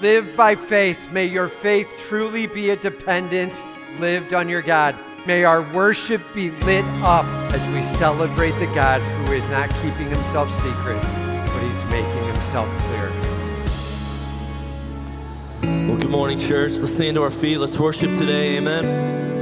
Live by faith. May your faith truly be a dependence lived on your God. May our worship be lit up as we celebrate the God who is not keeping himself secret, but he's making himself clear. Well, good morning, church. Let's stand to our feet. Let's worship today. Amen.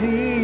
I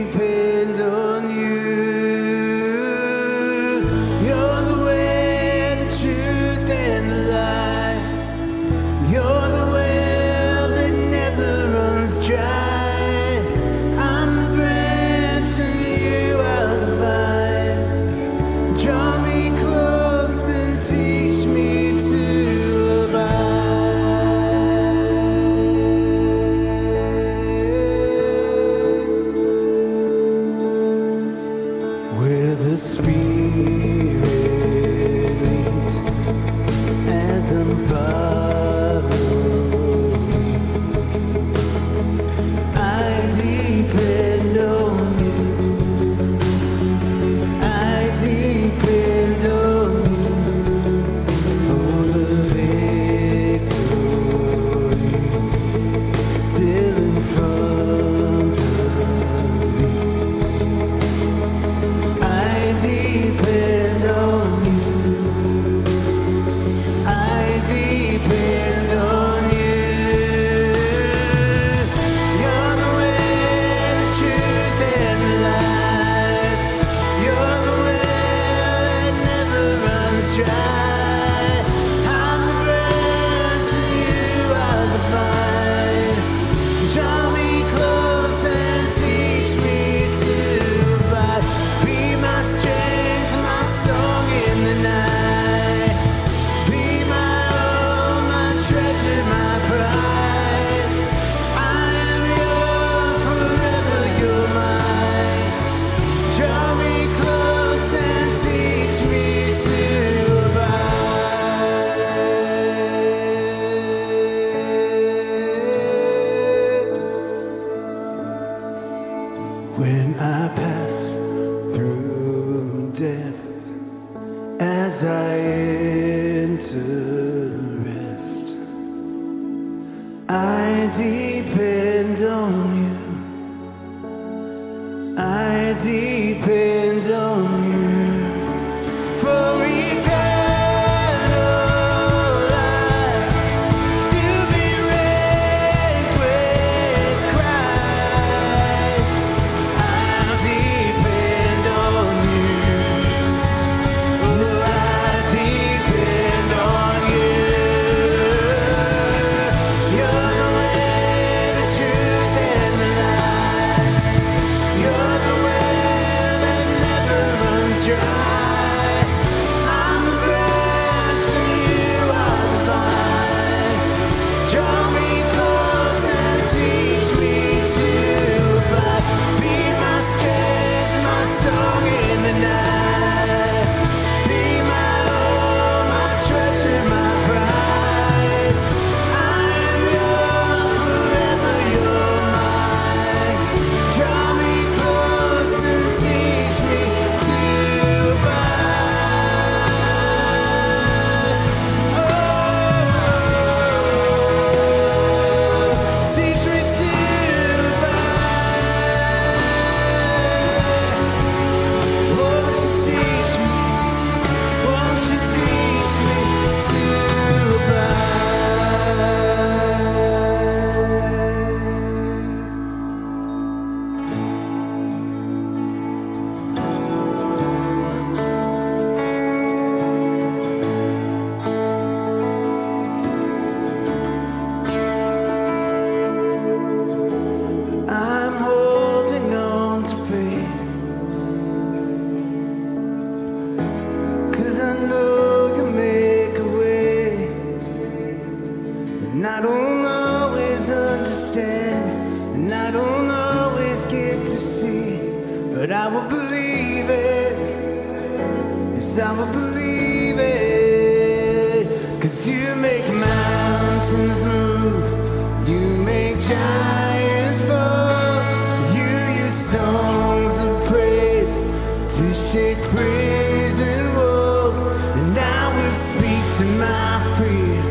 my fear.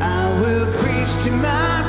I will preach to my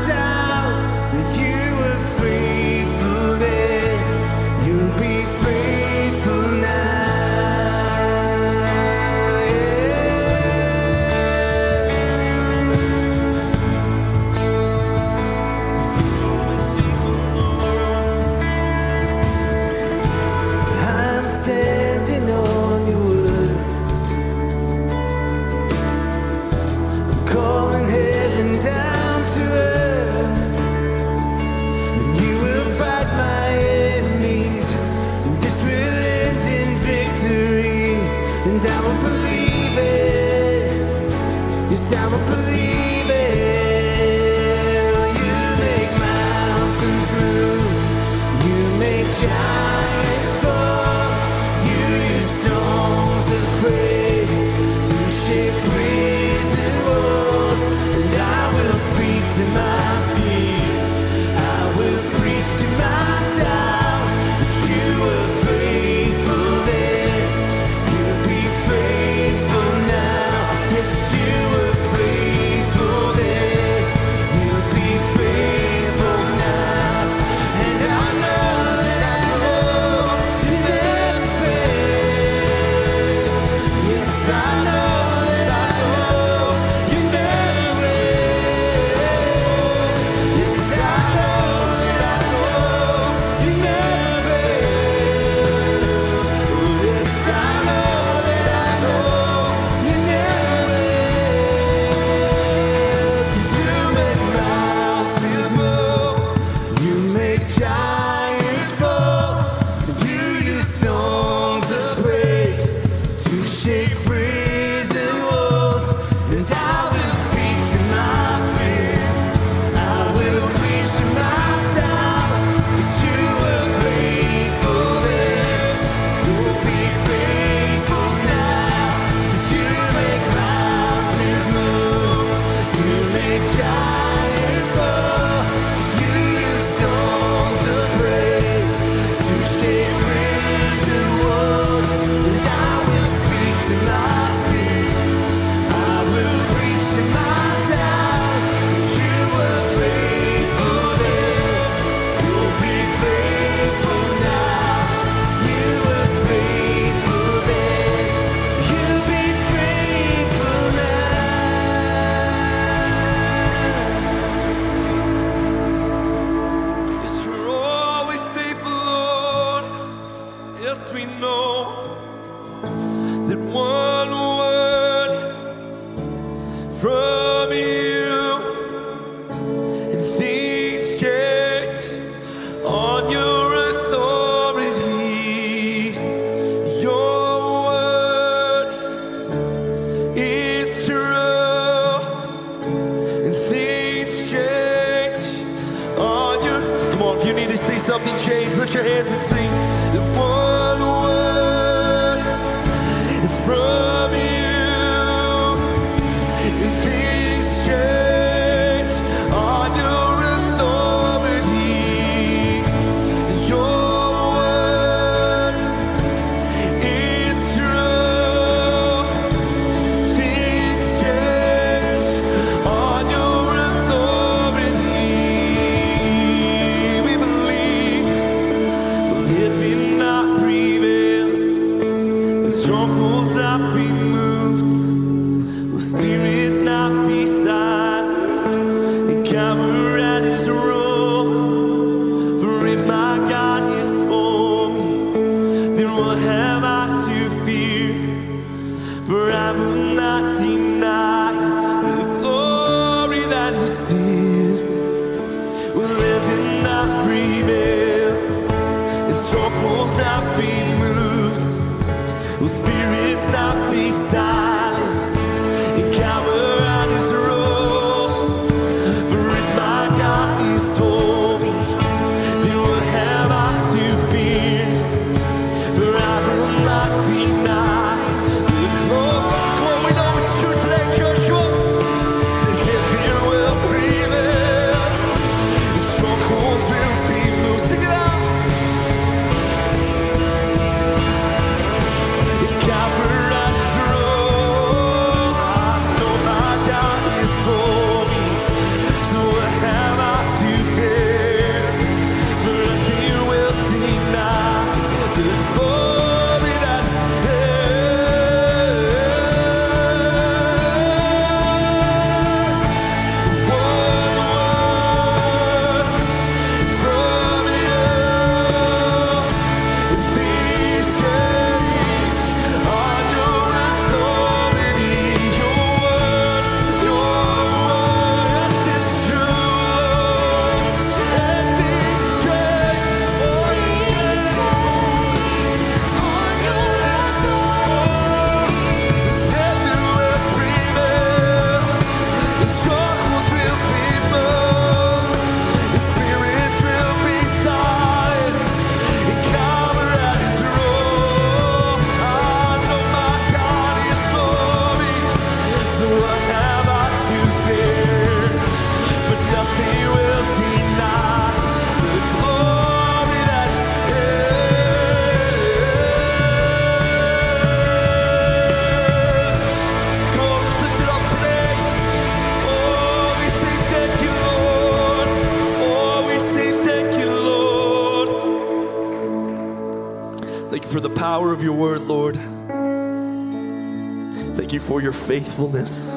faithfulness.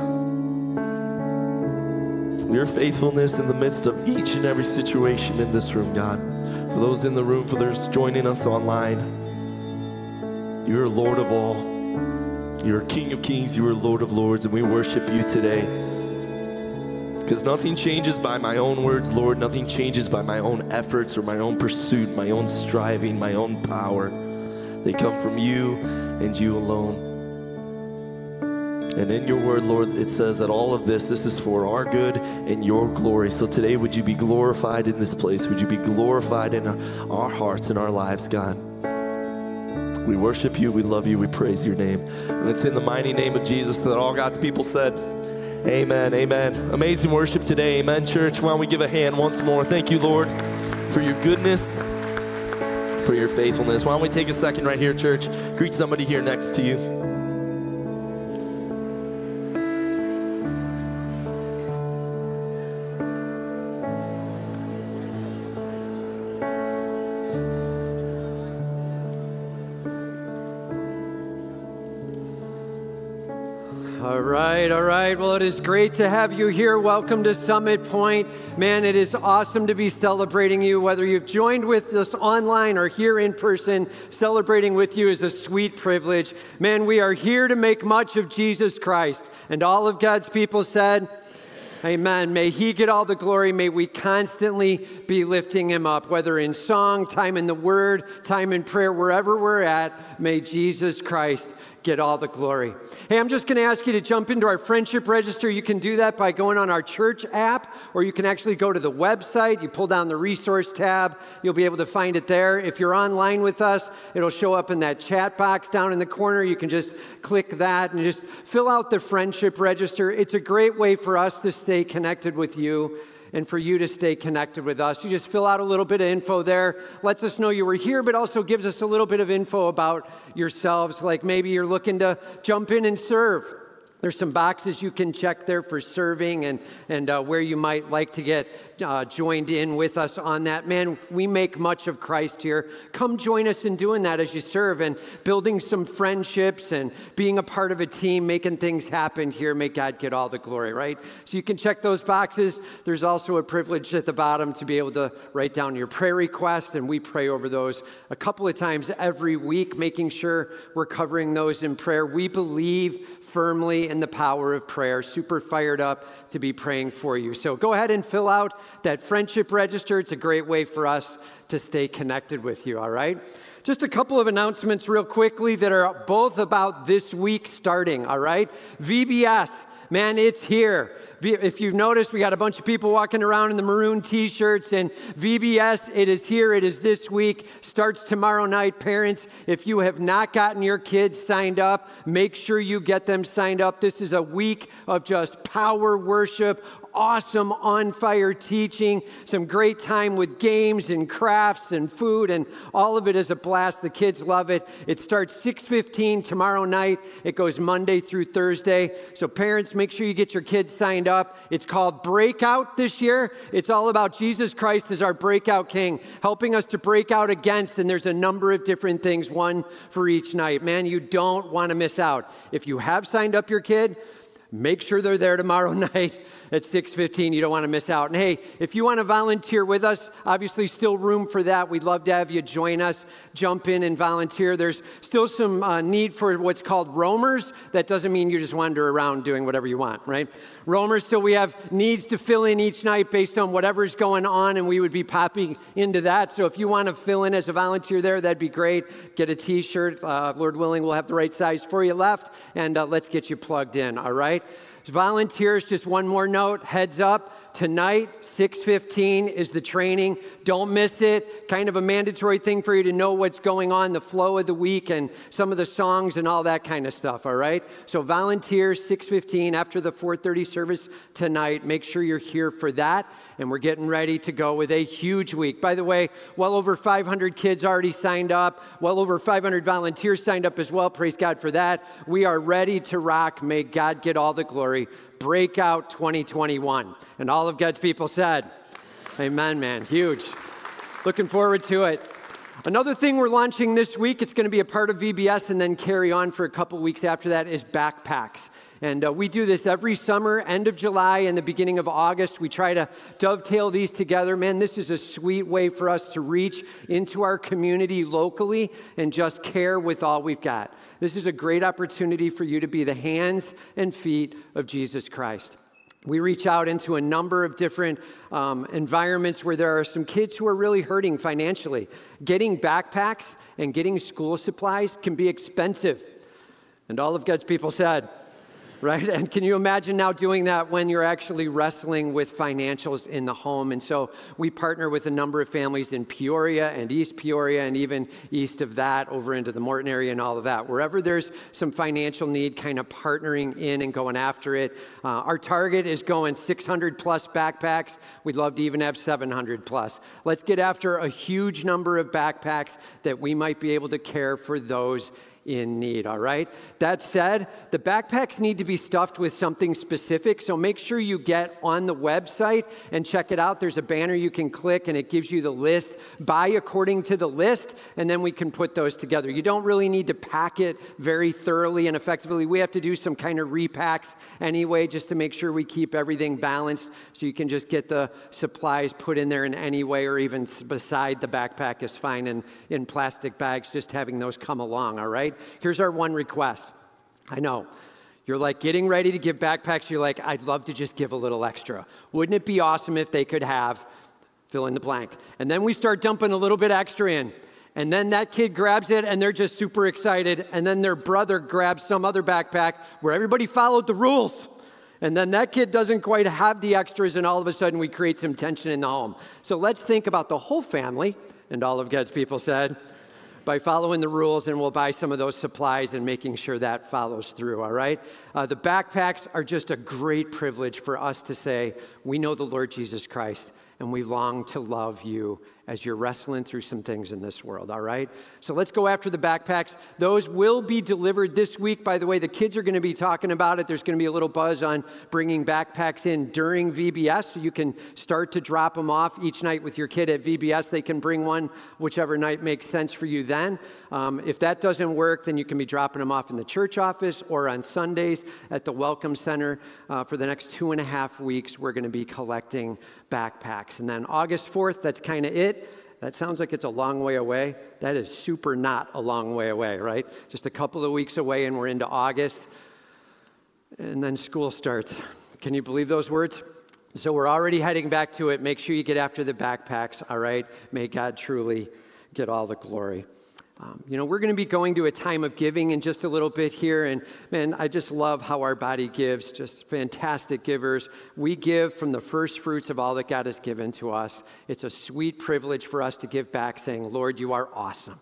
Your faithfulness in the midst of each and every situation in this room, God. For those in the room, for those joining us online, you're Lord of all. You're King of kings, you are Lord of lords, and we worship you today. Because nothing changes by my own words, Lord. Nothing changes by my own efforts or my own pursuit, my own striving, my own power. They come from you and you alone. And in your word, Lord, it says that all of this, this is for our good and your glory. So today, would you be glorified in this place? Would you be glorified in our hearts and our lives, God? We worship you, we love you, we praise your name. And it's in the mighty name of Jesus that all God's people said, Amen, amen. Amazing worship today, amen, church. Why don't we give a hand once more? Thank you, Lord, for your goodness, for your faithfulness. Why don't we take a second right here, church? Greet somebody here next to you. Well, it is great to have you here. Welcome to Summit Point. Man, it is awesome to be celebrating you. Whether you've joined with us online or here in person, celebrating with you is a sweet privilege. Man, we are here to make much of Jesus Christ. And all of God's people said, Amen. May He get all the glory. May we constantly be lifting Him up, whether in song, time in the Word, time in prayer, wherever we're at. May Jesus Christ get all the glory. Hey, I'm just going to ask you to jump into our friendship register. You can do that by going on our church app, or you can actually go to the website. You pull down the resource tab, you'll be able to find it there. If you're online with us, it'll show up in that chat box down in the corner. You can just click that and just fill out the friendship register. It's a great way for us to stay connected with you and for you to stay connected with us. You just fill out a little bit of info there, lets us know you were here, but also gives us a little bit of info about yourselves, like maybe you're looking to jump in and serve. There's some boxes you can check there for serving and, and uh, where you might like to get uh, joined in with us on that. Man, we make much of Christ here. Come join us in doing that as you serve and building some friendships and being a part of a team, making things happen here. May God get all the glory, right? So you can check those boxes. There's also a privilege at the bottom to be able to write down your prayer request, and we pray over those a couple of times every week, making sure we're covering those in prayer. We believe firmly in the power of prayer. Super fired up to be praying for you. So go ahead and fill out that friendship register. It's a great way for us to stay connected with you, all right? Just a couple of announcements, real quickly, that are both about this week starting, all right? VBS. Man, it's here. If you've noticed, we got a bunch of people walking around in the maroon t shirts, and VBS, it is here. It is this week. Starts tomorrow night. Parents, if you have not gotten your kids signed up, make sure you get them signed up. This is a week of just power worship, awesome on fire teaching, some great time with games and crafts and food, and all of it is a blast. The kids love it. It starts 6:15 tomorrow night. It goes Monday through Thursday. So parents, make sure you get your kids signed up. It's called Breakout this year. It's all about Jesus Christ as our breakout king, helping us to break out against, and there's a number of different things, one for each night. Man, you don't want to miss out. If you have signed up your kid, make sure they're there tomorrow night at 6.15 you don't want to miss out. And hey if you want to volunteer with us obviously still room for that. We'd love to have you join us. Jump in and volunteer. There's still some uh, need for what's called roamers. That doesn't mean you just wander around doing whatever you want right? Roamers so we have needs to fill in each night based on whatever's going on and we would be popping into that. So if you want to fill in as a volunteer there that'd be great. Get a t-shirt. Uh, lord willing we'll have the right size for you left and uh, let's get you plugged in all right Volunteers, just one more note, heads up. Tonight, 6:15 is the training. Don't miss it. Kind of a mandatory thing for you to know what's going on, the flow of the week and some of the songs and all that kind of stuff, all right? So volunteers 6:15 after the 4:30 service tonight. Make sure you're here for that and we're getting ready to go with a huge week. By the way, well over 500 kids already signed up. Well over 500 volunteers signed up as well. Praise God for that. We are ready to rock. May God get all the glory. Breakout 2021. And all of God's people said, Amen, man. Huge. Looking forward to it. Another thing we're launching this week, it's going to be a part of VBS and then carry on for a couple weeks after that, is backpacks. And uh, we do this every summer, end of July and the beginning of August. We try to dovetail these together. Man, this is a sweet way for us to reach into our community locally and just care with all we've got. This is a great opportunity for you to be the hands and feet of Jesus Christ. We reach out into a number of different um, environments where there are some kids who are really hurting financially. Getting backpacks and getting school supplies can be expensive. And all of God's people said, right? And can you imagine now doing that when you're actually wrestling with financials in the home? And so we partner with a number of families in Peoria and East Peoria and even east of that over into the Morton area and all of that. Wherever there's some financial need, kind of partnering in and going after it. Uh, our target is going 600 plus backpacks. We'd love to even have 700 plus. Let's get after a huge number of backpacks that we might be able to care for those in need, all right? That said, the backpacks need to be stuffed with something specific, so make sure you get on the website and check it out. There's a banner you can click and it gives you the list. Buy according to the list, and then we can put those together. You don't really need to pack it very thoroughly and effectively. We have to do some kind of repacks anyway, just to make sure we keep everything balanced so you can just get the supplies put in there in any way or even beside the backpack is fine and in plastic bags, just having those come along, all right? Here's our one request. I know. You're like getting ready to give backpacks. You're like, I'd love to just give a little extra. Wouldn't it be awesome if they could have fill in the blank? And then we start dumping a little bit extra in. And then that kid grabs it and they're just super excited. And then their brother grabs some other backpack where everybody followed the rules. And then that kid doesn't quite have the extras, and all of a sudden we create some tension in the home. So let's think about the whole family. And all of God's people said, by following the rules, and we'll buy some of those supplies and making sure that follows through, all right? Uh, the backpacks are just a great privilege for us to say, we know the Lord Jesus Christ, and we long to love you as you're wrestling through some things in this world, all right? So let's go after the backpacks. Those will be delivered this week. By the way, the kids are going to be talking about it. There's going to be a little buzz on bringing backpacks in during VBS, so you can start to drop them off each night with your kid at VBS. They can bring one whichever night makes sense for you then. Um, if that doesn't work, then you can be dropping them off in the church office or on Sundays at the Welcome Center. Uh, for the next two and a half weeks, we're going to be collecting backpacks. And then August 4th, that's kind of it. That sounds like it's a long way away. That is super not a long way away, right? Just a couple of weeks away, and we're into August. And then school starts. Can you believe those words? So we're already heading back to it. Make sure you get after the backpacks, all right? May God truly get all the glory. Um, you know, we're going to be going to a time of giving in just a little bit here. And man, I just love how our body gives, just fantastic givers. We give from the first fruits of all that God has given to us. It's a sweet privilege for us to give back, saying, Lord, you are awesome.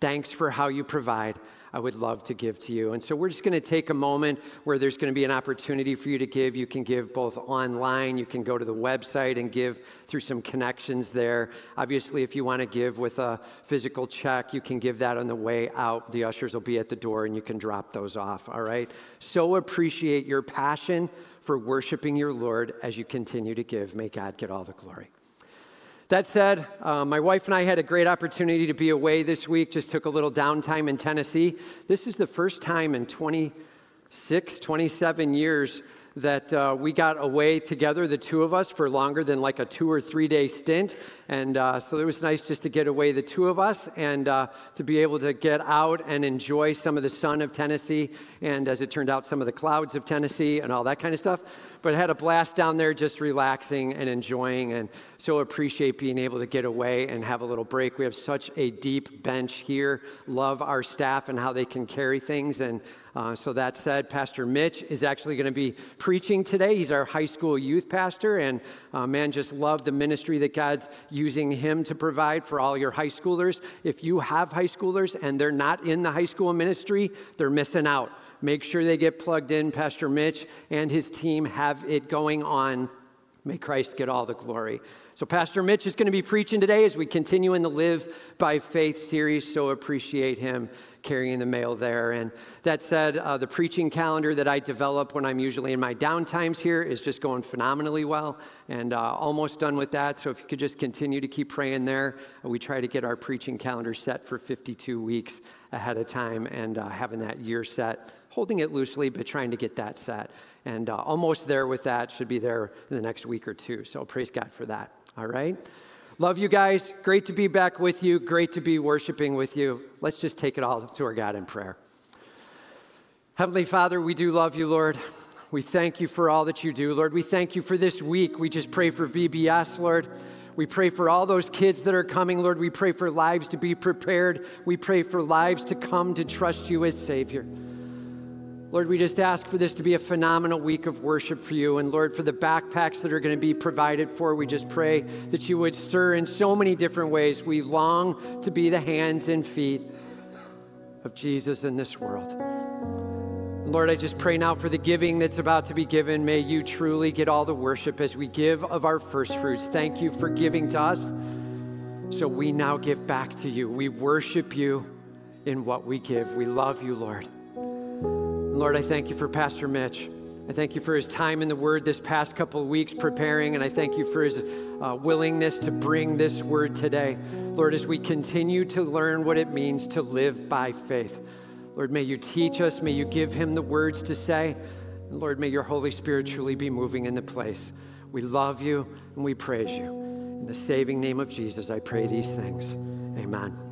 Thanks for how you provide. I would love to give to you. And so we're just going to take a moment where there's going to be an opportunity for you to give. You can give both online, you can go to the website and give through some connections there. Obviously, if you want to give with a physical check, you can give that on the way out. The ushers will be at the door and you can drop those off, all right? So appreciate your passion for worshiping your Lord as you continue to give. May God get all the glory. That said, uh, my wife and I had a great opportunity to be away this week, just took a little downtime in Tennessee. This is the first time in 26, 27 years that uh, we got away together, the two of us, for longer than like a two or three day stint. And uh, so it was nice just to get away, the two of us, and uh, to be able to get out and enjoy some of the sun of Tennessee, and as it turned out, some of the clouds of Tennessee and all that kind of stuff. But I had a blast down there just relaxing and enjoying, and so appreciate being able to get away and have a little break. We have such a deep bench here. Love our staff and how they can carry things. And uh, so that said, Pastor Mitch is actually going to be preaching today. He's our high school youth pastor, and uh, man, just love the ministry that God's using him to provide for all your high schoolers. If you have high schoolers and they're not in the high school ministry, they're missing out. Make sure they get plugged in. Pastor Mitch and his team have it going on. May Christ get all the glory. So, Pastor Mitch is going to be preaching today as we continue in the Live by Faith series. So, appreciate him carrying the mail there. And that said, uh, the preaching calendar that I develop when I'm usually in my downtimes here is just going phenomenally well and uh, almost done with that. So if you could just continue to keep praying there, we try to get our preaching calendar set for 52 weeks ahead of time and uh, having that year set, holding it loosely, but trying to get that set. And uh, almost there with that, should be there in the next week or two. So praise God for that. All right? Love you guys. Great to be back with you. Great to be worshiping with you. Let's just take it all to our God in prayer. Heavenly Father, we do love you, Lord. We thank you for all that you do, Lord. We thank you for this week. We just pray for VBS, Lord. We pray for all those kids that are coming, Lord. We pray for lives to be prepared. We pray for lives to come to trust you as Savior. Lord, we just ask for this to be a phenomenal week of worship for you. And Lord, for the backpacks that are going to be provided for, we just pray that you would stir in so many different ways. We long to be the hands and feet of Jesus in this world. Lord, I just pray now for the giving that's about to be given. May you truly get all the worship as we give of our first fruits. Thank you for giving to us. So we now give back to you. We worship you in what we give. We love you, Lord. Lord, I thank you for Pastor Mitch. I thank you for his time in the Word this past couple of weeks preparing, and I thank you for his uh, willingness to bring this Word today. Lord, as we continue to learn what it means to live by faith, Lord, may you teach us, may you give him the words to say, and Lord, may your Holy Spirit truly be moving in the place. We love you and we praise you. In the saving name of Jesus, I pray these things. Amen.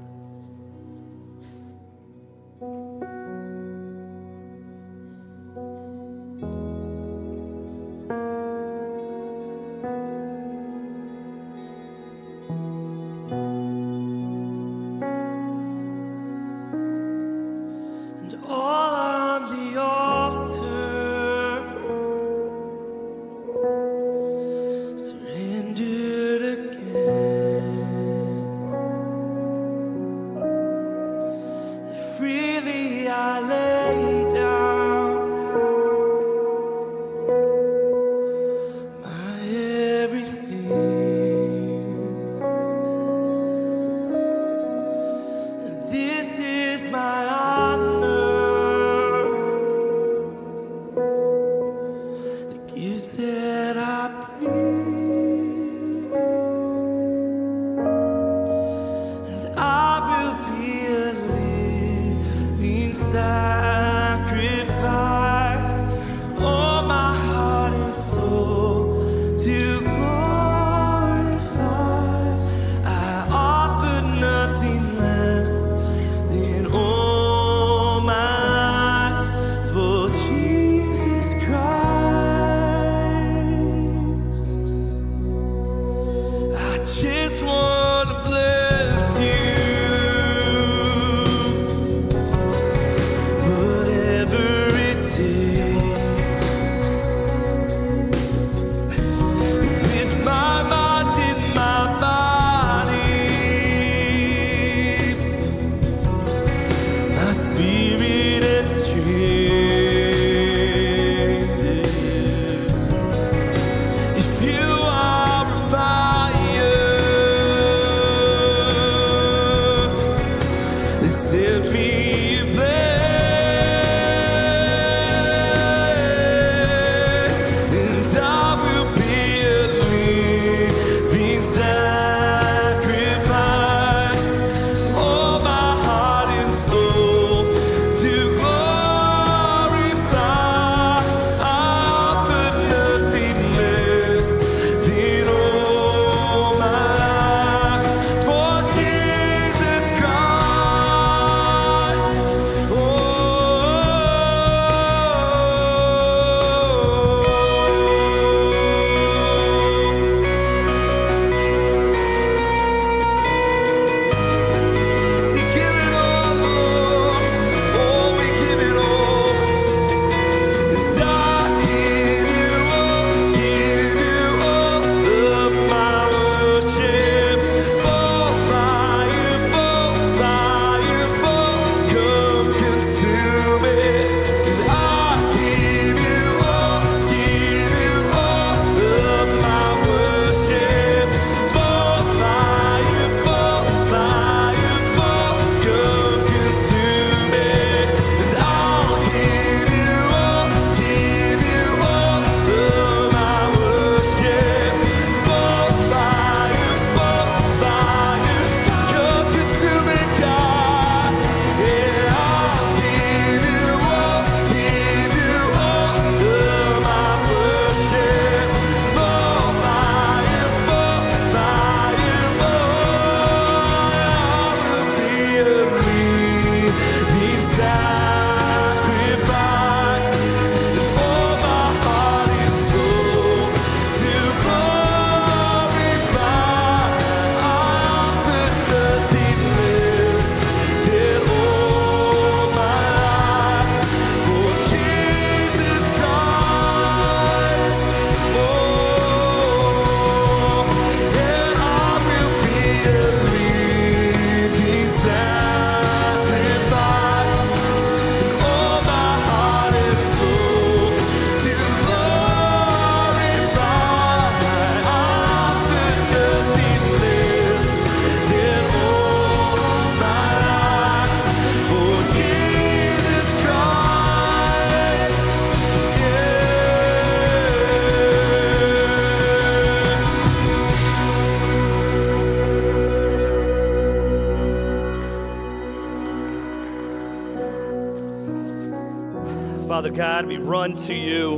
God, we run to you.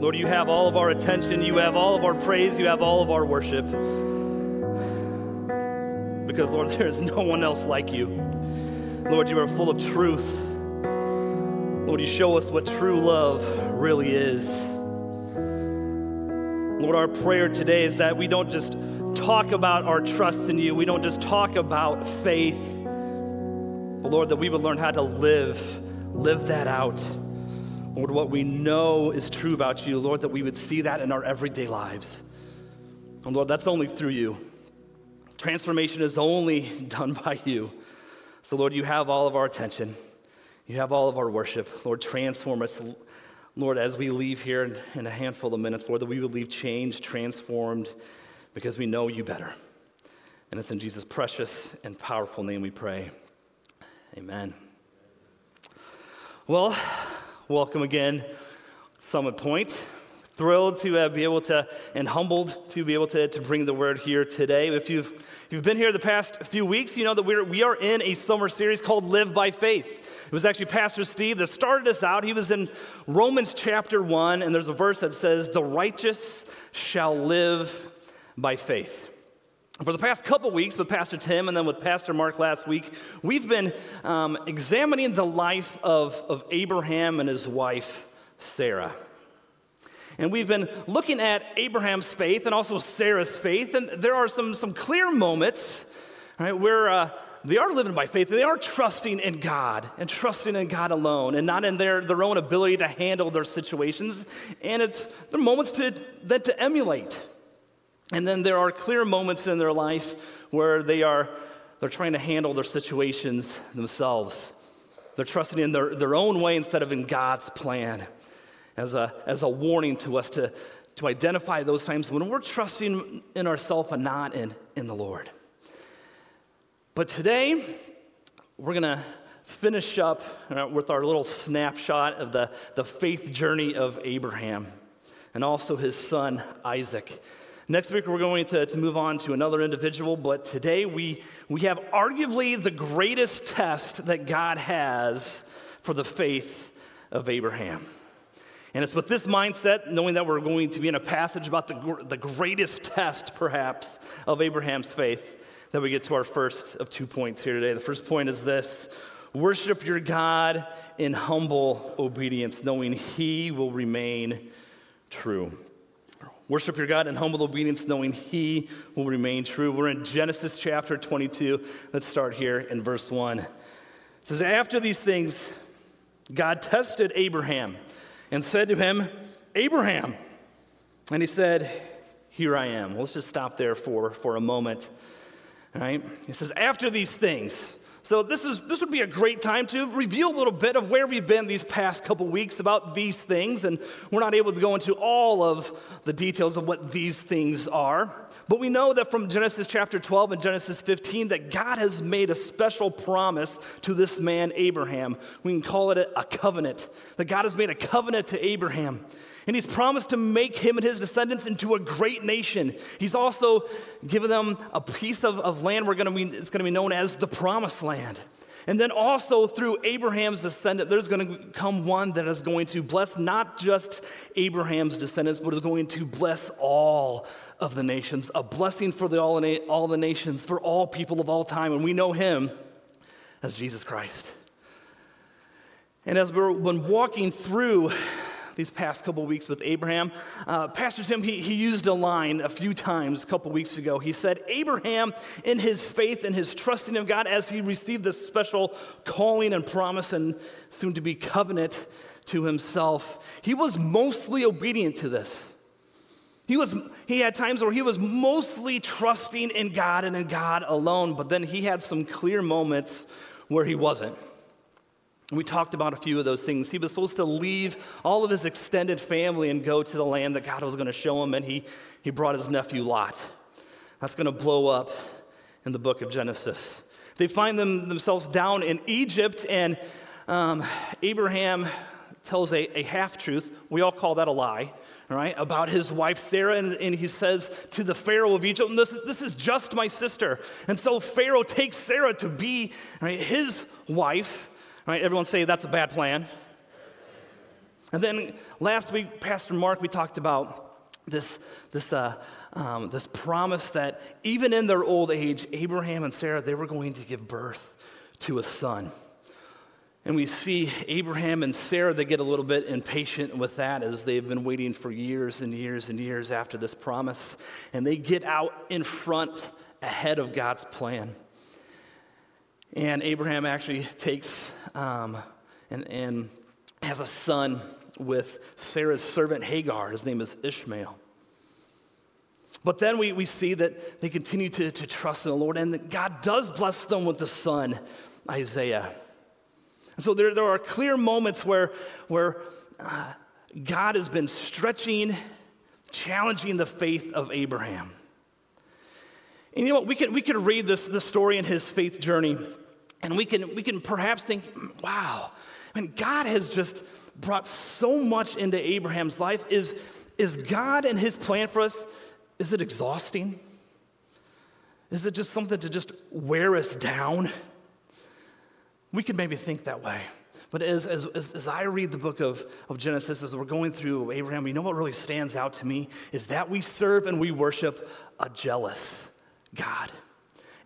Lord, you have all of our attention, you have all of our praise, you have all of our worship. Because, Lord, there is no one else like you. Lord, you are full of truth. Lord, you show us what true love really is. Lord, our prayer today is that we don't just talk about our trust in you, we don't just talk about faith, but Lord, that we would learn how to live, live that out. Lord, what we know is true about you, Lord, that we would see that in our everyday lives. And Lord, that's only through you. Transformation is only done by you. So, Lord, you have all of our attention. You have all of our worship. Lord, transform us. Lord, as we leave here in, a handful of minutes, Lord, that we would leave changed, transformed, because we know you better. And it's in Jesus' precious and powerful name we pray. Amen. Well, welcome again, Summit Point. Thrilled to uh, be able to, and humbled to be able to, to bring the word here today. If you've, if you've been here the past few weeks, you know that we're, we are in a summer series called Live by Faith. It was actually Pastor Steve that started us out. He was in Romans chapter 1, and there's a verse that says, The righteous shall live by faith. For the past couple weeks with Pastor Tim and then with Pastor Mark last week, we've been um, examining the life of, of Abraham and his wife, Sarah. And we've been looking at Abraham's faith and also Sarah's faith, and there are some, some clear moments right, where uh, they are living by faith. They are trusting in God and trusting in God alone and not in their, their own ability to handle their situations. And it's there are moments to, that to emulate. And then there are clear moments in their life where they are they're trying to handle their situations themselves. They're trusting in their, their own way instead of in God's plan. As a, as a warning to us to, to identify those times when we're trusting in ourselves and not in, in the Lord. But today, we're going to finish up uh, with our little snapshot of the, the faith journey of Abraham and also his son Isaac. Next week, we're going to, to move on to another individual, but today we, we have arguably the greatest test that God has for the faith of Abraham. And it's with this mindset, knowing that we're going to be in a passage about the, the greatest test, perhaps, of Abraham's faith, that we get to our first of two points here today. The first point is this worship your God in humble obedience, knowing He will remain true. Worship your God in humble obedience, knowing He will remain true. We're in Genesis chapter 22. Let's start here in verse 1. It says, After these things, God tested Abraham and said to him, Abraham. And he said, Here I am. Well, let's just stop there for, for a moment. All right? He says, After these things, so this, is, this would be a great time to review a little bit of where we've been these past couple weeks about these things. And we're not able to go into all of the details of what these things are. But we know that from Genesis chapter 12 and Genesis 15 that God has made a special promise to this man, Abraham. We can call it a, a covenant. That God has made a covenant to Abraham. And he's promised to make him and his descendants into a great nation. He's also given them a piece of, of land we're gonna be, it's going to be known as the promised land. And then also through Abraham's descendant, there's going to come one that is going to bless not just Abraham's descendants, but is going to bless all of the nations. A blessing for the, all, all the nations, for all people of all time. And we know him as Jesus Christ. And as we've been walking through these past couple weeks with Abraham. Uh, Pastor Tim, he, he used a line a few times a couple weeks ago. He said, Abraham, in his faith and his trusting of God, as he received this special calling and promise and soon to be covenant to himself, he was mostly obedient to this. He, was, he had times where he was mostly trusting in God and in God alone, but then he had some clear moments where he wasn't. We talked about a few of those things. He was supposed to leave all of his extended family and go to the land that God was going to show him, and he, he brought his nephew Lot. That's going to blow up in the book of Genesis. They find them, themselves down in Egypt, and um, Abraham tells a, a half truth. We all call that a lie, right? About his wife Sarah, and, and he says to the Pharaoh of Egypt, this, this is just my sister. And so Pharaoh takes Sarah to be right, his wife Right? Everyone say that's a bad plan. And then last week, Pastor Mark, we talked about this, this, uh, um, this promise that even in their old age, Abraham and Sarah, they were going to give birth to a son. And we see Abraham and Sarah, they get a little bit impatient with that as they've been waiting for years and years and years after this promise. And they get out in front ahead of God's plan. And Abraham actually takes um, and, and has a son with Sarah's servant Hagar. His name is Ishmael. But then we, we see that they continue to, to trust in the Lord, and that God does bless them with the son, Isaiah. And so there, there are clear moments where, where uh, God has been stretching, challenging the faith of Abraham. And you know what? We can, we can read this, this story in his faith journey, and we can, we can perhaps think, wow, I mean, God has just brought so much into Abraham's life. Is, is God and his plan for us, is it exhausting? Is it just something to just wear us down? We could maybe think that way. But as, as, as, I read the book of, of Genesis, as we're going through Abraham, you know what really stands out to me is that we serve and we worship a jealous God.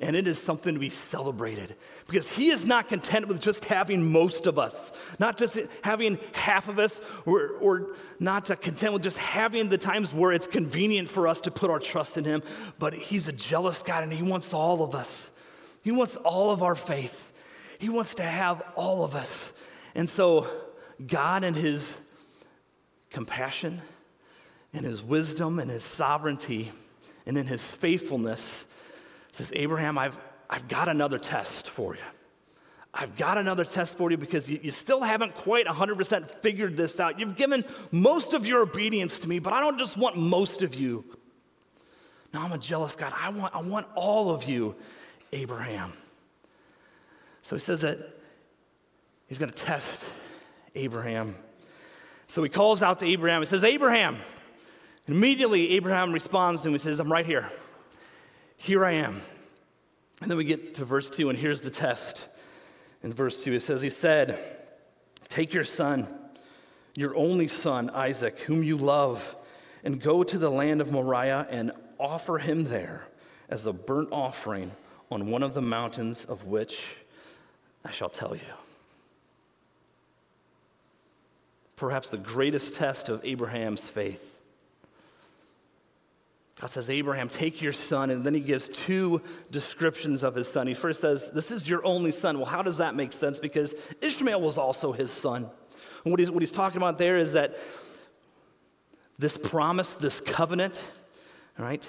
And it is something to be celebrated because he is not content with just having most of us, not just having half of us, or, or not content with just having the times where it's convenient for us to put our trust in him, but he's a jealous God and he wants all of us. He wants all of our faith. He wants to have all of us. And so, God, and His compassion, and His wisdom, and His sovereignty, and in His faithfulness, says, Abraham, I've, I've got another test for you. I've got another test for you because you, you still haven't quite 100% figured this out. You've given most of your obedience to me, but I don't just want most of you. No, I'm a jealous God. I want, I want all of you, Abraham. So he says that he's going to test Abraham. So he calls out to Abraham. He says, Abraham. And immediately, Abraham responds to him. He says, I'm right here. Here I am. And then we get to verse 2, and here's the test. In verse 2, it says, He said, Take your son, your only son, Isaac, whom you love, and go to the land of Moriah and offer him there as a burnt offering on one of the mountains of which I shall tell you. Perhaps the greatest test of Abraham's faith. God says, Abraham, take your son, and then he gives two descriptions of his son. He first says, This is your only son. Well, how does that make sense? Because Ishmael was also his son. And what he's, what he's talking about there is that this promise, this covenant, all right,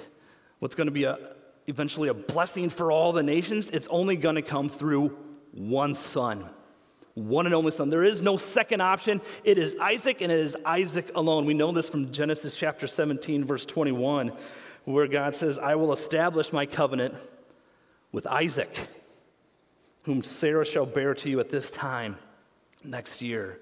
what's going to be a, eventually a blessing for all the nations, it's only going to come through one son, one and only son. There is no second option. It is Isaac, and it is Isaac alone. We know this from Genesis chapter 17, verse 21, where God says, I will establish my covenant with Isaac, whom Sarah shall bear to you at this time next year.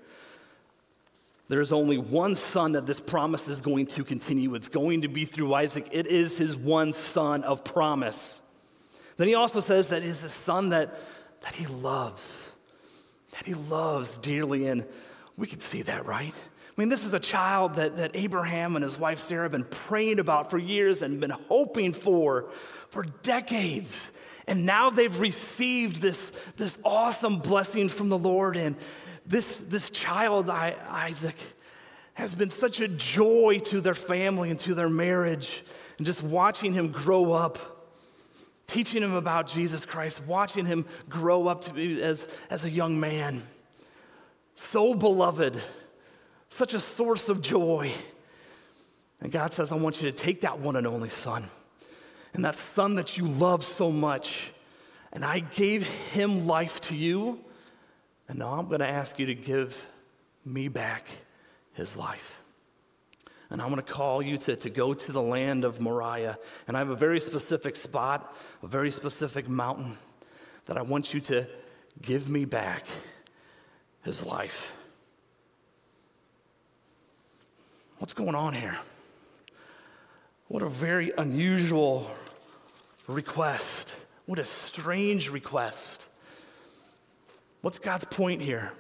There's only one son that this promise is going to continue. It's going to be through Isaac. It is his one son of promise. Then he also says that is the son that that he loves, he loves dearly. And we can see that, right? I mean, this is a child that, that Abraham and his wife Sarah have been praying about for years and been hoping for for decades. And now they've received this, this awesome blessing from the Lord. And this, this child, Isaac, has been such a joy to their family and to their marriage. And just watching him grow up teaching him about Jesus Christ, watching him grow up to be as, as a young man. So beloved, such a source of joy. And God says, I want you to take that one and only son, and that son that you love so much, and I gave him life to you, and now I'm going to ask you to give me back his life and I'm going to call you to, to go to the land of Moriah. And I have a very specific spot, a very specific mountain that I want you to give me back his life. What's going on here? What a very unusual request. What a strange request. What's God's point here?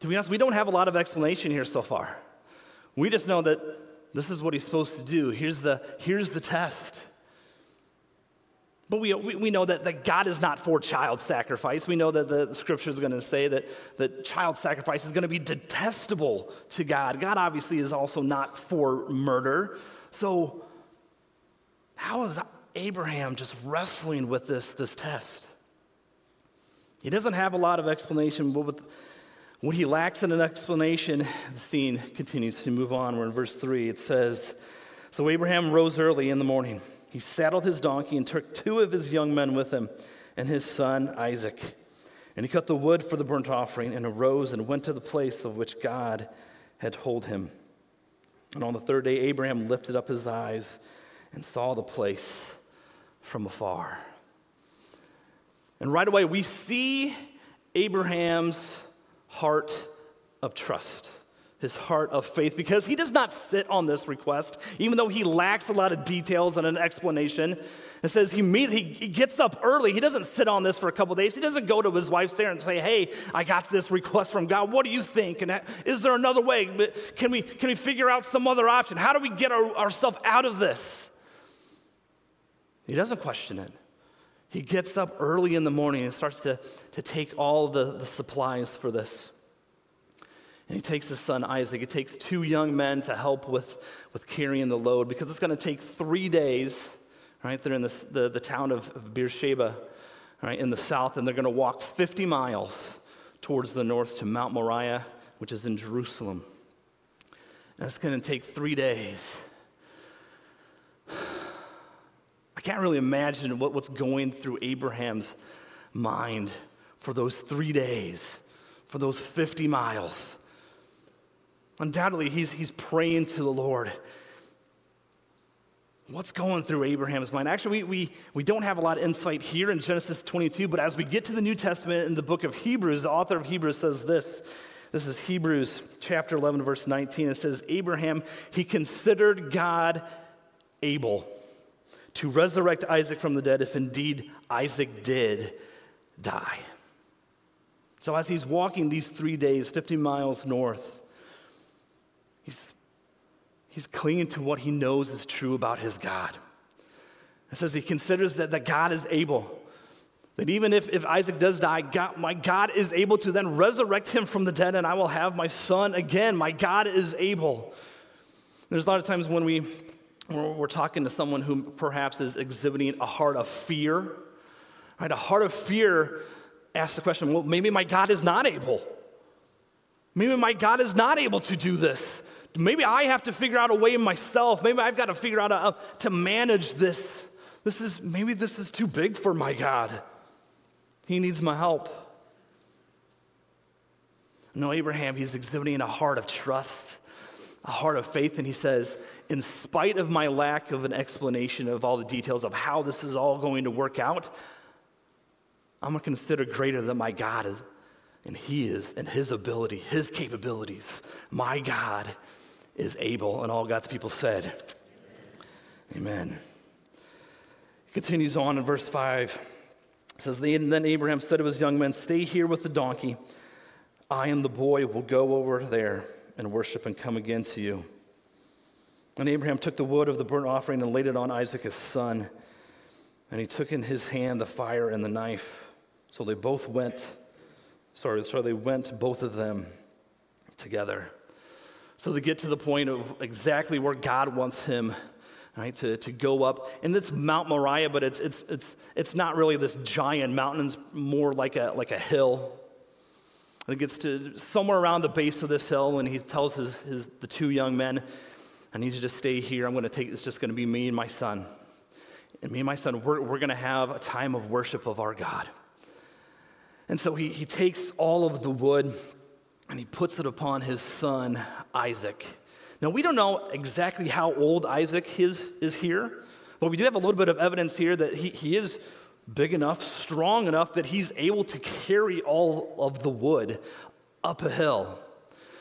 To be honest, we don't have a lot of explanation here so far. We just know that this is what he's supposed to do. Here's the, here's the test. But we, we, know that, that God is not for child sacrifice. We know that the scripture is going to say that, that child sacrifice is going to be detestable to God. God obviously is also not for murder. So, how is Abraham just wrestling with this, this test? He doesn't have a lot of explanation, but with, when he lacks in an explanation, the scene continues to move on. We're in verse 3. It says So Abraham rose early in the morning. He saddled his donkey and took two of his young men with him and his son Isaac. And he cut the wood for the burnt offering and arose and went to the place of which God had told him. And on the third day, Abraham lifted up his eyes and saw the place from afar. And right away, we see Abraham's heart of trust, his heart of faith, because he does not sit on this request, even though he lacks a lot of details and an explanation. It says he, meet, he, he gets up early. He doesn't sit on this for a couple days. He doesn't go to his wife Sarah and say, "Hey, I got this request from God. What do you think? And is there another way? Can we can we figure out some other option? How do we get our, ourselves out of this?" He doesn't question it. He gets up early in the morning and starts to, to take all the, the supplies for this. And he takes his son Isaac. He takes two young men to help with, with carrying the load because it's going to take three days, right? They're in this, the, the town of, of Beersheba, right, in the south, and they're going to walk 50 miles towards the north to Mount Moriah, which is in Jerusalem. And it's going to take three days. I can't really imagine what, what's going through Abraham's mind for those three days, for those 50 miles. Undoubtedly, he's, he's praying to the Lord. What's going through Abraham's mind? Actually, we, we, we don't have a lot of insight here in Genesis 22, but as we get to the New Testament in the book of Hebrews, the author of Hebrews says this. This is Hebrews chapter 11, verse 19. It says, Abraham, he considered God able to resurrect Isaac from the dead if indeed Isaac did die. So, as he's walking these three days, 50 miles north, he's, he's clinging to what he knows is true about his God. It says he considers that, that God is able, that even if, if Isaac does die, God, my God is able to then resurrect him from the dead, and I will have my son again. My God is able. There's a lot of times when we we're talking to someone who perhaps is exhibiting a heart of fear, right? A heart of fear asks the question, well, maybe my God is not able. Maybe my God is not able to do this. Maybe I have to figure out a way myself. Maybe I've got to figure out a, to manage this. This is maybe this is too big for my God. He needs my help. No, Abraham, he's exhibiting a heart of trust, a heart of faith, and he says, in spite of my lack of an explanation of all the details of how this is all going to work out, I'm going to consider greater than my God is, and He is, and His ability, His capabilities. My God is able, and all God's people said, Amen. He continues on in verse 5. It says, Then Abraham said to his young men, Stay here with the donkey. I and the boy will go over there and worship and come again to you. And Abraham took the wood of the burnt offering and laid it on Isaac his son. And he took in his hand the fire and the knife. So they both went, sorry, so they went, both of them, together. So they get to the point of exactly where God wants him right, to, to go up. And it's Mount Moriah, but it's, it's, it's, it's not really this giant mountain. It's more like a, like a hill. And it gets to somewhere around the base of this hill, and he tells his, his, the two young men, I need you to stay here. I'm going to take, it's just going to be me and my son. And me and my son, we're, we're going to have a time of worship of our God. And so he, he takes all of the wood and he puts it upon his son, Isaac. Now, we don't know exactly how old Isaac is, is here, but we do have a little bit of evidence here that he, he is big enough, strong enough that he's able to carry all of the wood up a hill.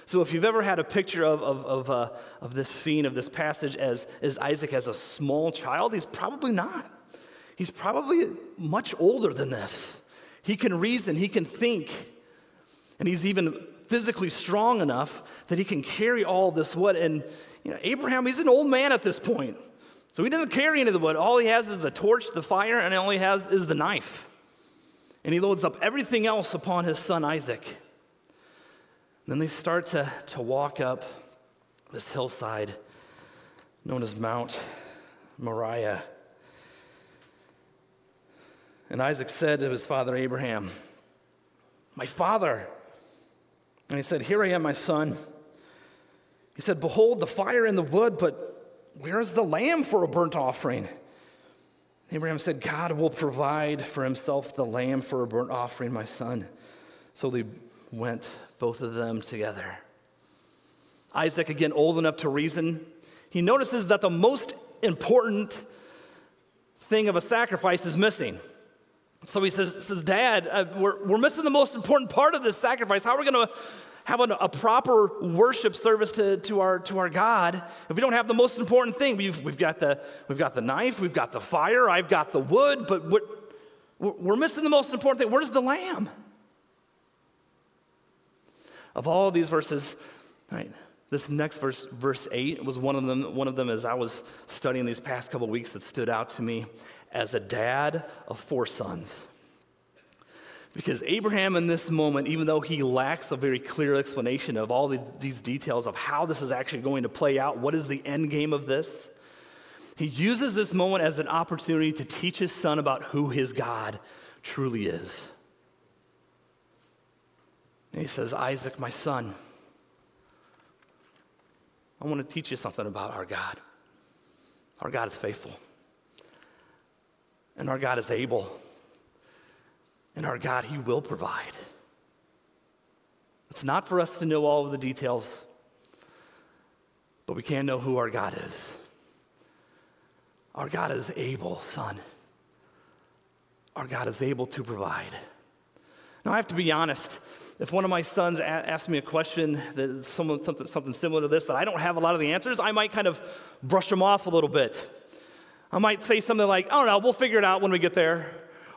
So if you've ever had a picture of, of, of, uh, of this scene, of this passage as, as Isaac as a small child, he's probably not. He's probably much older than this. He can reason, he can think, and he's even physically strong enough that he can carry all this wood. And you know, Abraham, he's an old man at this point. So he doesn't carry any of the wood. All he has is the torch, the fire, and all he has is the knife. And he loads up everything else upon his son Isaac. Then they start to, to walk up this hillside known as Mount Moriah. And Isaac said to his father Abraham, My father. And he said, Here I am, my son. He said, Behold the fire and the wood, but where is the lamb for a burnt offering? Abraham said, God will provide for himself the lamb for a burnt offering, my son. So they went, both of them together. Isaac, again, old enough to reason, he notices that the most important thing of a sacrifice is missing. So he says, says Dad, uh, we're, we're missing the most important part of this sacrifice. How are we going to have a, a, proper worship service to, to, our, to our God if we don't have the most important thing? We've, we've, got the, we've got the knife, we've got the fire, I've got the wood, but we're, we're missing the most important thing. Where's the lamb? Of all these verses, right, this next verse, verse 8, was one of them, one of them as I was studying these past couple weeks that stood out to me as a dad of four sons. Because Abraham, in this moment, even though he lacks a very clear explanation of all the, these details of how this is actually going to play out, what is the end game of this, he uses this moment as an opportunity to teach his son about who his God truly is. And he says, Isaac, my son, I want to teach you something about our God. Our God is faithful. And our God is able. And our God, He will provide. It's not for us to know all of the details, but we can know who our God is. Our God is able, son. Our God is able to provide. Now, I have to be honest. If one of my sons a- asks me a question that someone, something, something similar to this that I don't have a lot of the answers, I might kind of brush them off a little bit. I might say something like, I don't know, we'll figure it out when we get there.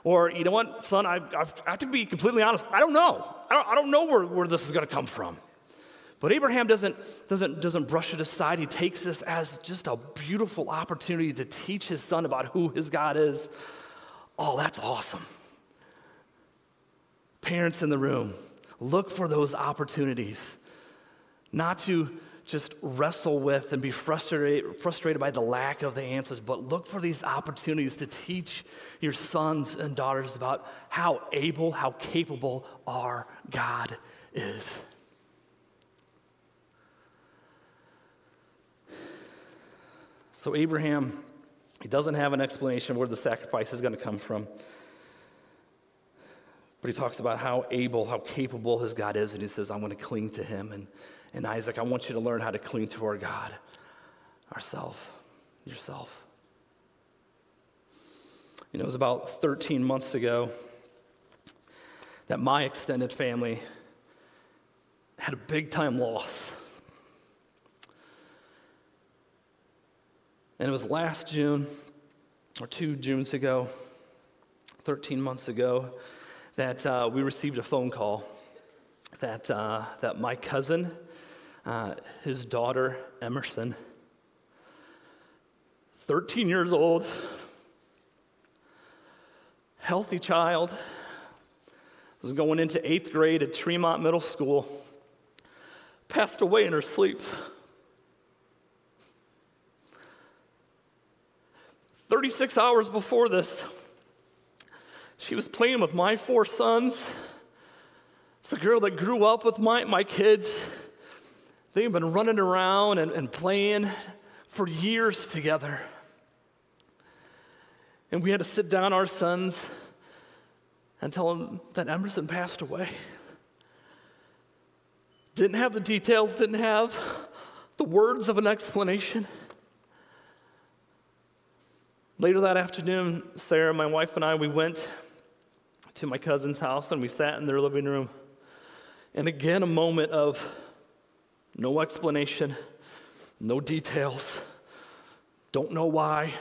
Or, you know what, son, I, I have to be completely honest. I don't know. I don't, I don't know where, where this is going to come from. But Abraham doesn't, doesn't, doesn't brush it aside. He takes this as just a beautiful opportunity to teach his son about who his God is. Oh, that's awesome. Parents in the room, look for those opportunities. Not to just wrestle with and be frustrated, frustrated by the lack of the answers, but look for these opportunities to teach your sons and daughters about how able, how capable our God is. So, Abraham, he doesn't have an explanation where the sacrifice is going to come from. But he talks about how able, how capable his God is, and he says, I'm going to cling to him. And and Isaac, I want you to learn how to cling to our God, ourself, yourself. You know, it was about 13 months ago that my extended family had a big time loss. And it was last June, or two Junes ago, 13 months ago, that uh, we received a phone call that, uh, that my cousin uh, his daughter, Emerson, 13 years old, healthy child, was going into eighth grade at Tremont Middle School, passed away in her sleep. Thirty-six hours before this, she was playing with my four sons. It's the girl that grew up with my, my kids. They've been running around and, and playing for years together. And we had to sit down our sons and tell them that Emerson passed away. Didn't have the details, didn't have the words of an explanation. Later that afternoon, Sarah, my wife, and I, we went to my cousin's house and we sat in their living room. And again, a moment of no explanation, no details, don't know why.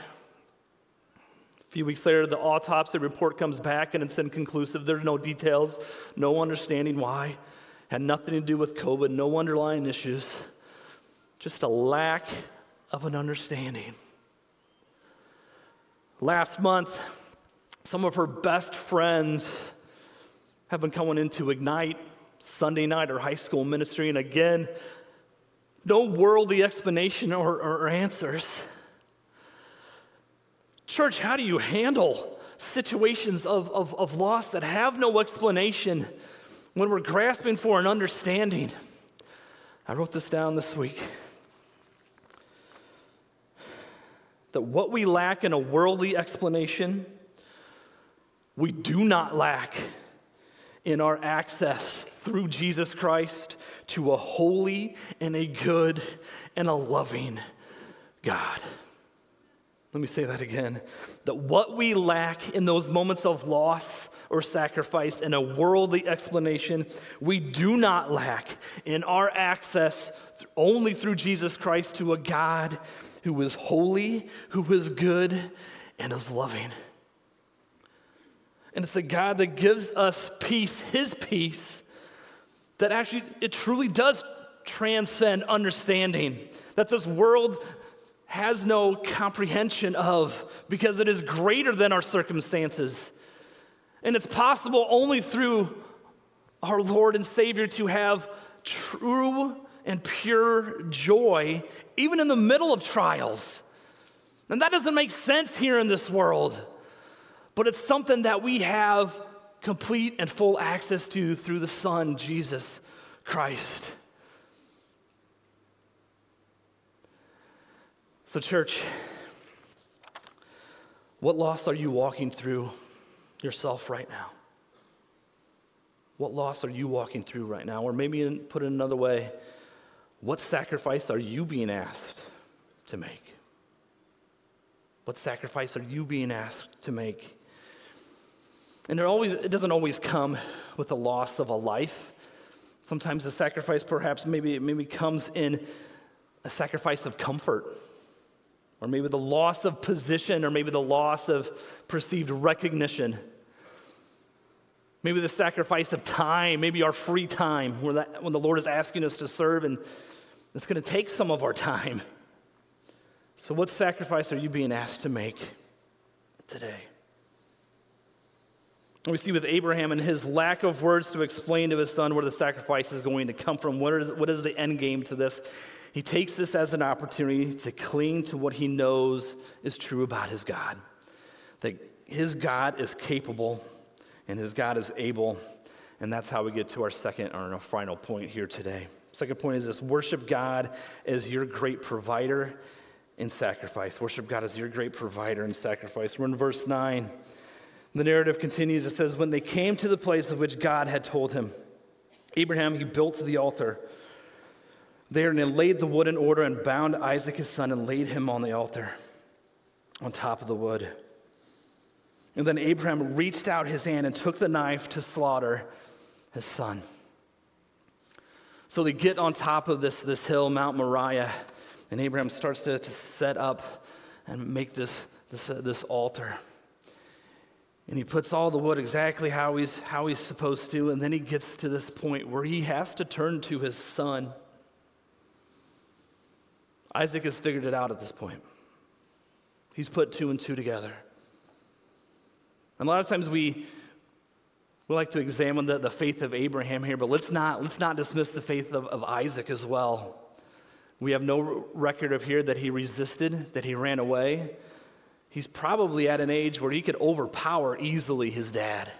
A few weeks later, the autopsy report comes back and it's inconclusive. There's no details, no understanding why. Had nothing to do with COVID, no underlying issues, just a lack of an understanding. Last month, some of her best friends have been coming into Ignite Sunday night or high school ministry, and again, no worldly explanation or, or answers. Church, how do you handle situations of, of, of loss that have no explanation when we're grasping for an understanding? I wrote this down this week. That what we lack in a worldly explanation, we do not lack in our access through Jesus Christ to a holy and a good and a loving God. Let me say that again. That what we lack in those moments of loss or sacrifice in a worldly explanation, we do not lack in our access only through Jesus Christ to a God who is holy, who is good, and is loving. And it's a God that gives us peace, His peace, that actually, it truly does transcend understanding. That this world has no comprehension of because it is greater than our circumstances. And it's possible only through our Lord and Savior to have true and pure joy, even in the middle of trials. And that doesn't make sense here in this world, but it's something that we have complete and full access to through the Son, Jesus Christ. So, church, what loss are you walking through yourself right now? What loss are you walking through right now? Or maybe put it another way, what sacrifice are you being asked to make? What sacrifice are you being asked to make? And it, always, it doesn't always come with the loss of a life. Sometimes the sacrifice perhaps maybe, maybe comes in a sacrifice of comfort or maybe the loss of position, or maybe the loss of perceived recognition. Maybe the sacrifice of time, maybe our free time, when, that, when the Lord is asking us to serve, and it's going to take some of our time. So, what sacrifice are you being asked to make today? We see with Abraham and his lack of words to explain to his son where the sacrifice is going to come from. What is, what is the end game to this? He takes this as an opportunity to cling to what he knows is true about his God. That his God is capable and his God is able. And that's how we get to our second or our final point here today. Second point is this worship God as your great provider in sacrifice. Worship God as your great provider in sacrifice. We're in verse 9. The narrative continues. It says, When they came to the place of which God had told him, Abraham, he built the altar there and then laid the wood in order and bound Isaac his son and laid him on the altar on top of the wood. And then Abraham reached out his hand and took the knife to slaughter his son. So they get on top of this, this hill, Mount Moriah, and Abraham starts to, to set up and make this, this, uh, this altar. And he puts all the wood exactly how he's, how he's supposed to, and then he gets to this point where he has to turn to his son Isaac has figured it out at this point. He's put two and two together. And a lot of times we, we like to examine the, the faith of Abraham here, but let's not, let's not dismiss the faith of, of Isaac as well. We have no record of here that he resisted, that he ran away. He's probably at an age where he could overpower easily his dad.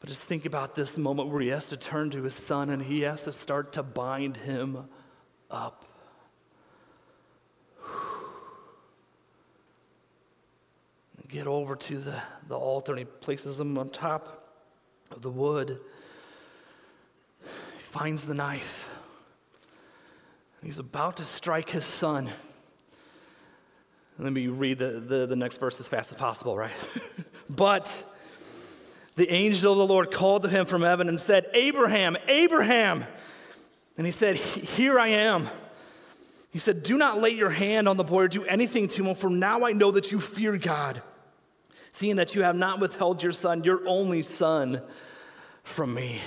But just think about this moment where he has to turn to his son and he has to start to bind him up. Get over to the, the altar and he places him on top of the wood. He finds the knife. And he's about to strike his son. Let me read the, the, the next verse as fast as possible, right? but the angel of the Lord called to him from heaven and said, Abraham, Abraham. And he said, Here I am. He said, Do not lay your hand on the boy or do anything to him, for now I know that you fear God, seeing that you have not withheld your son, your only son, from me.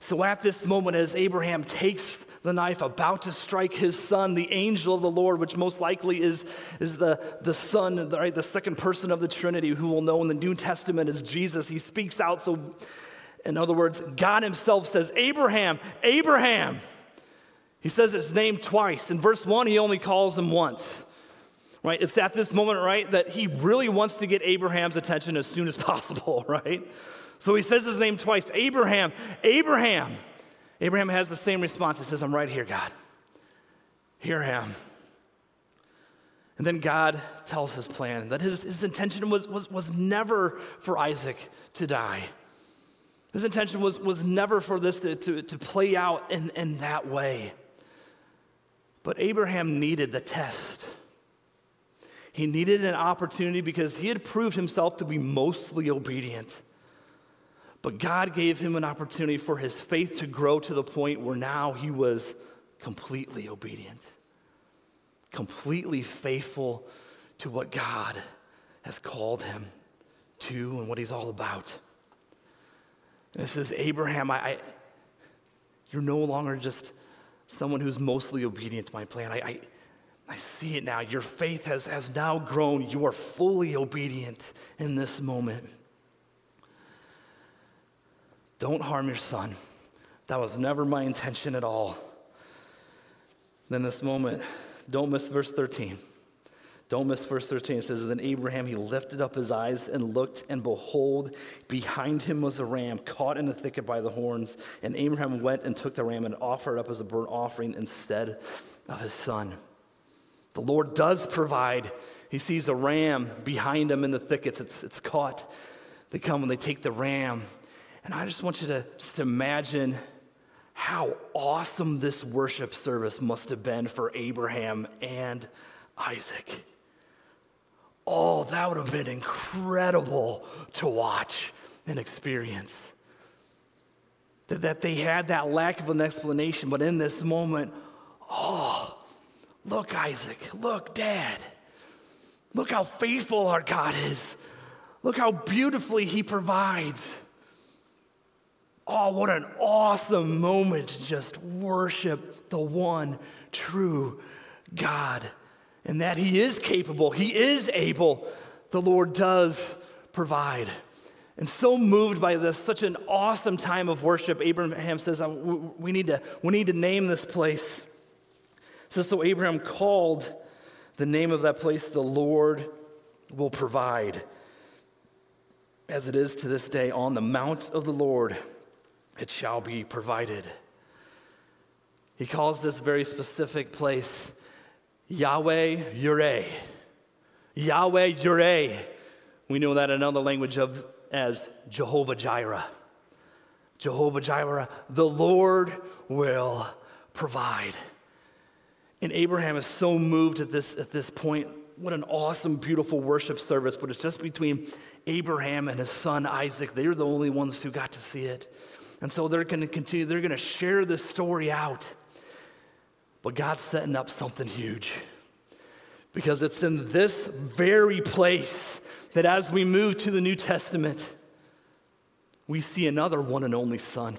So at this moment, as Abraham takes the knife, about to strike his son, the angel of the Lord, which most likely is, is the, the son, right, the second person of the Trinity, who we'll know in the New Testament as Jesus, he speaks out. So, in other words, God himself says, Abraham, Abraham. He says his name twice. In verse one, he only calls him once. Right? It's at this moment, right, that he really wants to get Abraham's attention as soon as possible, right? So he says his name twice Abraham, Abraham. Abraham has the same response. He says, I'm right here, God. Here I am. And then God tells his plan that his, his intention was, was, was never for Isaac to die. His intention was, was never for this to, to, to play out in, in that way. But Abraham needed the test. He needed an opportunity because he had proved himself to be mostly obedient. But God gave him an opportunity for his faith to grow to the point where now he was completely obedient, completely faithful to what God has called him to and what he's all about. And it says, Abraham, I, I you're no longer just someone who's mostly obedient to my plan. I, I, I see it now. Your faith has, has now grown. You are fully obedient in this moment. Don't harm your son. That was never my intention at all. Then this moment, don't miss verse 13. Don't miss verse 13. It says, Then Abraham, he lifted up his eyes and looked, and behold, behind him was a ram caught in the thicket by the horns. And Abraham went and took the ram and offered up as a burnt offering instead of his son. The Lord does provide. He sees a ram behind him in the thickets. It's, it's caught. They come and they take the ram and I just want you to just imagine how awesome this worship service must have been for Abraham and Isaac. Oh, that would have been incredible to watch and experience. That, that they had that lack of an explanation, but in this moment, oh, look, Isaac, look, Dad. Look how faithful our God is. Look how beautifully He provides. Oh, what an awesome moment to just worship the one true God and that He is capable, He is able. The Lord does provide. And so moved by this, such an awesome time of worship, Abraham says, um, we need to, we need to name this place. Says, so Abraham called the name of that place, the Lord will provide, as it is to this day on the mount of the Lord it shall be provided. He calls this very specific place Yahweh Yireh. Yahweh Yireh. We know that in another language of as Jehovah Jireh. Jehovah Jireh, the Lord will provide. And Abraham is so moved at this, at this point. What an awesome, beautiful worship service, but it's just between Abraham and his son Isaac. They're the only ones who got to see it. And so they're going to continue, they're going to share this story out. But God's setting up something huge. Because it's in this very place that as we move to the New Testament, we see another one and only Son.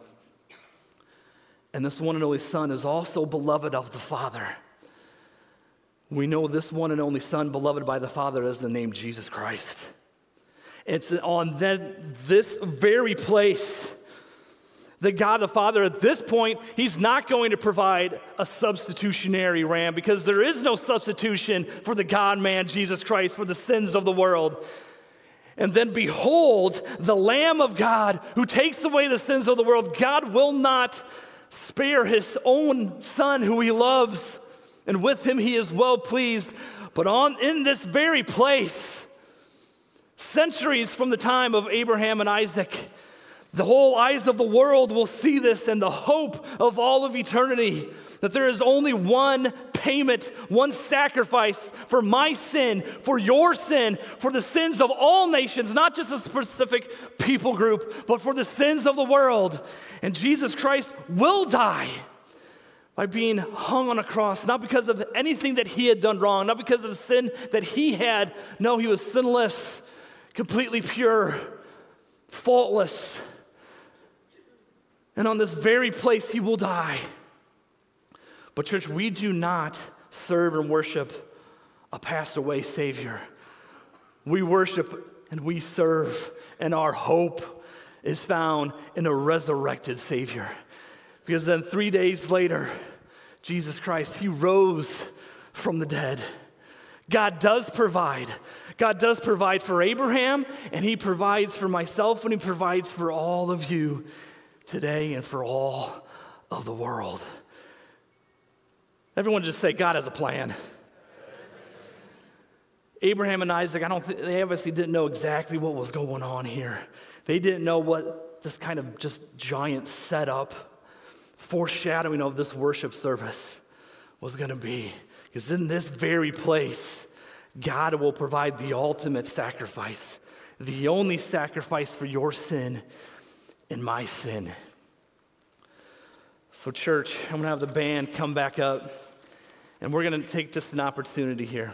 And this one and only Son is also beloved of the Father. We know this one and only Son, beloved by the Father, is the name Jesus Christ. It's on then this very place that God the Father, at this point, He's not going to provide a substitutionary ram because there is no substitution for the God man, Jesus Christ, for the sins of the world. And then behold, the Lamb of God who takes away the sins of the world. God will not spare His own Son who He loves, and with Him He is well pleased. But on in this very place, centuries from the time of Abraham and Isaac, the whole eyes of the world will see this and the hope of all of eternity that there is only one payment, one sacrifice for my sin, for your sin, for the sins of all nations, not just a specific people group, but for the sins of the world. And Jesus Christ will die by being hung on a cross, not because of anything that he had done wrong, not because of sin that he had. No, he was sinless, completely pure, faultless. And on this very place, he will die. But, church, we do not serve and worship a passed away Savior. We worship and we serve, and our hope is found in a resurrected Savior. Because then, three days later, Jesus Christ, He rose from the dead. God does provide. God does provide for Abraham, and He provides for myself, and He provides for all of you today and for all of the world. Everyone just say, God has a plan. Abraham and Isaac, I don't think they obviously didn't know exactly what was going on here. They didn't know what this kind of just giant setup, foreshadowing of this worship service was going to be. Because in this very place, God will provide the ultimate sacrifice, the only sacrifice for your sin and my sin. So, church, I'm going to have the band come back up, and we're going to take just an opportunity here.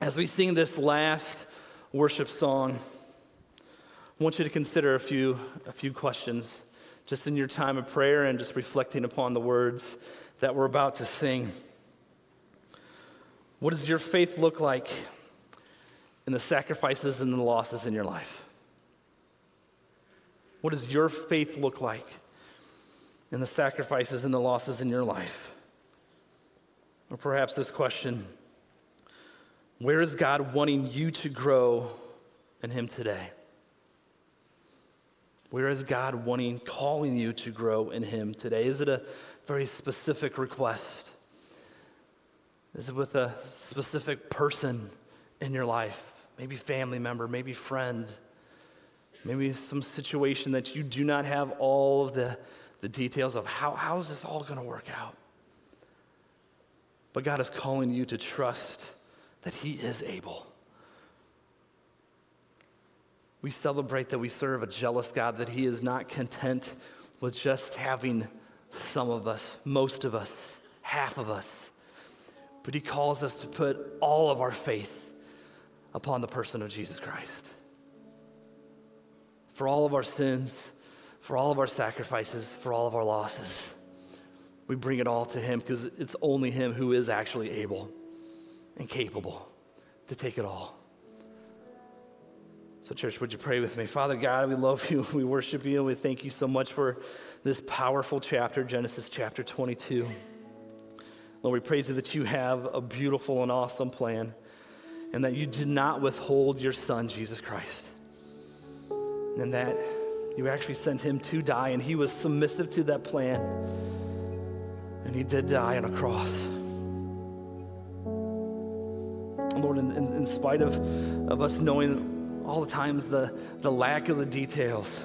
As we sing this last worship song, I want you to consider a few, a few questions just in your time of prayer and just reflecting upon the words that we're about to sing. What does your faith look like in the sacrifices and the losses in your life? What does your faith look like in the sacrifices and the losses in your life? Or perhaps this question where is God wanting you to grow in Him today? Where is God wanting, calling you to grow in Him today? Is it a very specific request? Is it with a specific person in your life? Maybe family member, maybe friend, maybe some situation that you do not have all of the, the details of how, how is this all going to work out? But God is calling you to trust that He is able. We celebrate that we serve a jealous God, that He is not content with just having some of us, most of us, half of us, but He calls us to put all of our faith upon the person of Jesus Christ. For all of our sins, for all of our sacrifices, for all of our losses, we bring it all to Him because it's only Him who is actually able and capable to take it all. So, church, would you pray with me? Father God, we love you. We worship you. And we thank you so much for this powerful chapter, Genesis chapter 22. Lord, we praise you that you have a beautiful and awesome plan and that you did not withhold your son, Jesus Christ. And that you actually sent him to die, and he was submissive to that plan. And he did die on a cross. Lord, in, in, in spite of, of us knowing all the times the, the lack of the details,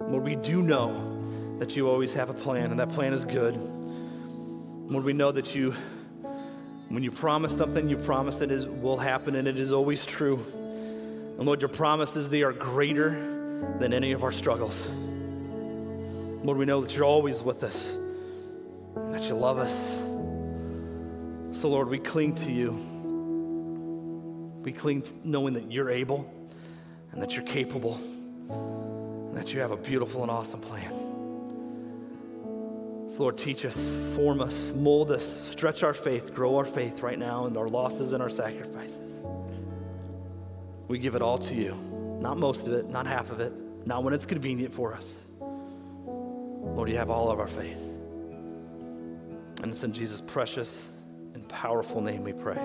Lord, we do know that you always have a plan, and that plan is good. Lord, we know that you, when you promise something, you promise that it will happen, and it is always true. And Lord, your promises, they are greater than any of our struggles. Lord, we know that you're always with us, that you love us. So, Lord, we cling to you. We cling knowing that you're able and that you're capable and that you have a beautiful and awesome plan. So Lord, teach us, form us, mold us, stretch our faith, grow our faith right now in our losses and our sacrifices. We give it all to you. Not most of it, not half of it, not when it's convenient for us. Lord, you have all of our faith. And it's in Jesus' precious and powerful name we pray.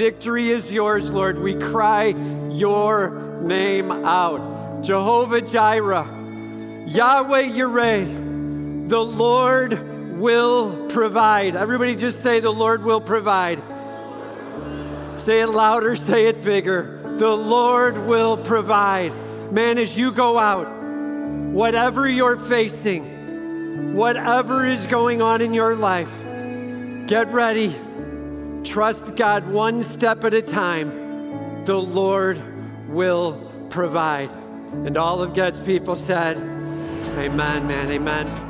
victory is yours, Lord. We cry your name out. Jehovah Jireh, Yahweh Yireh, the Lord will provide. Everybody just say, The Lord will provide. Say it louder, say it bigger. The Lord will provide. Man, as you go out, whatever you're facing, whatever is going on in your life, get ready Trust God one step at a time. The Lord will provide. And all of God's people said, Amen, man, amen.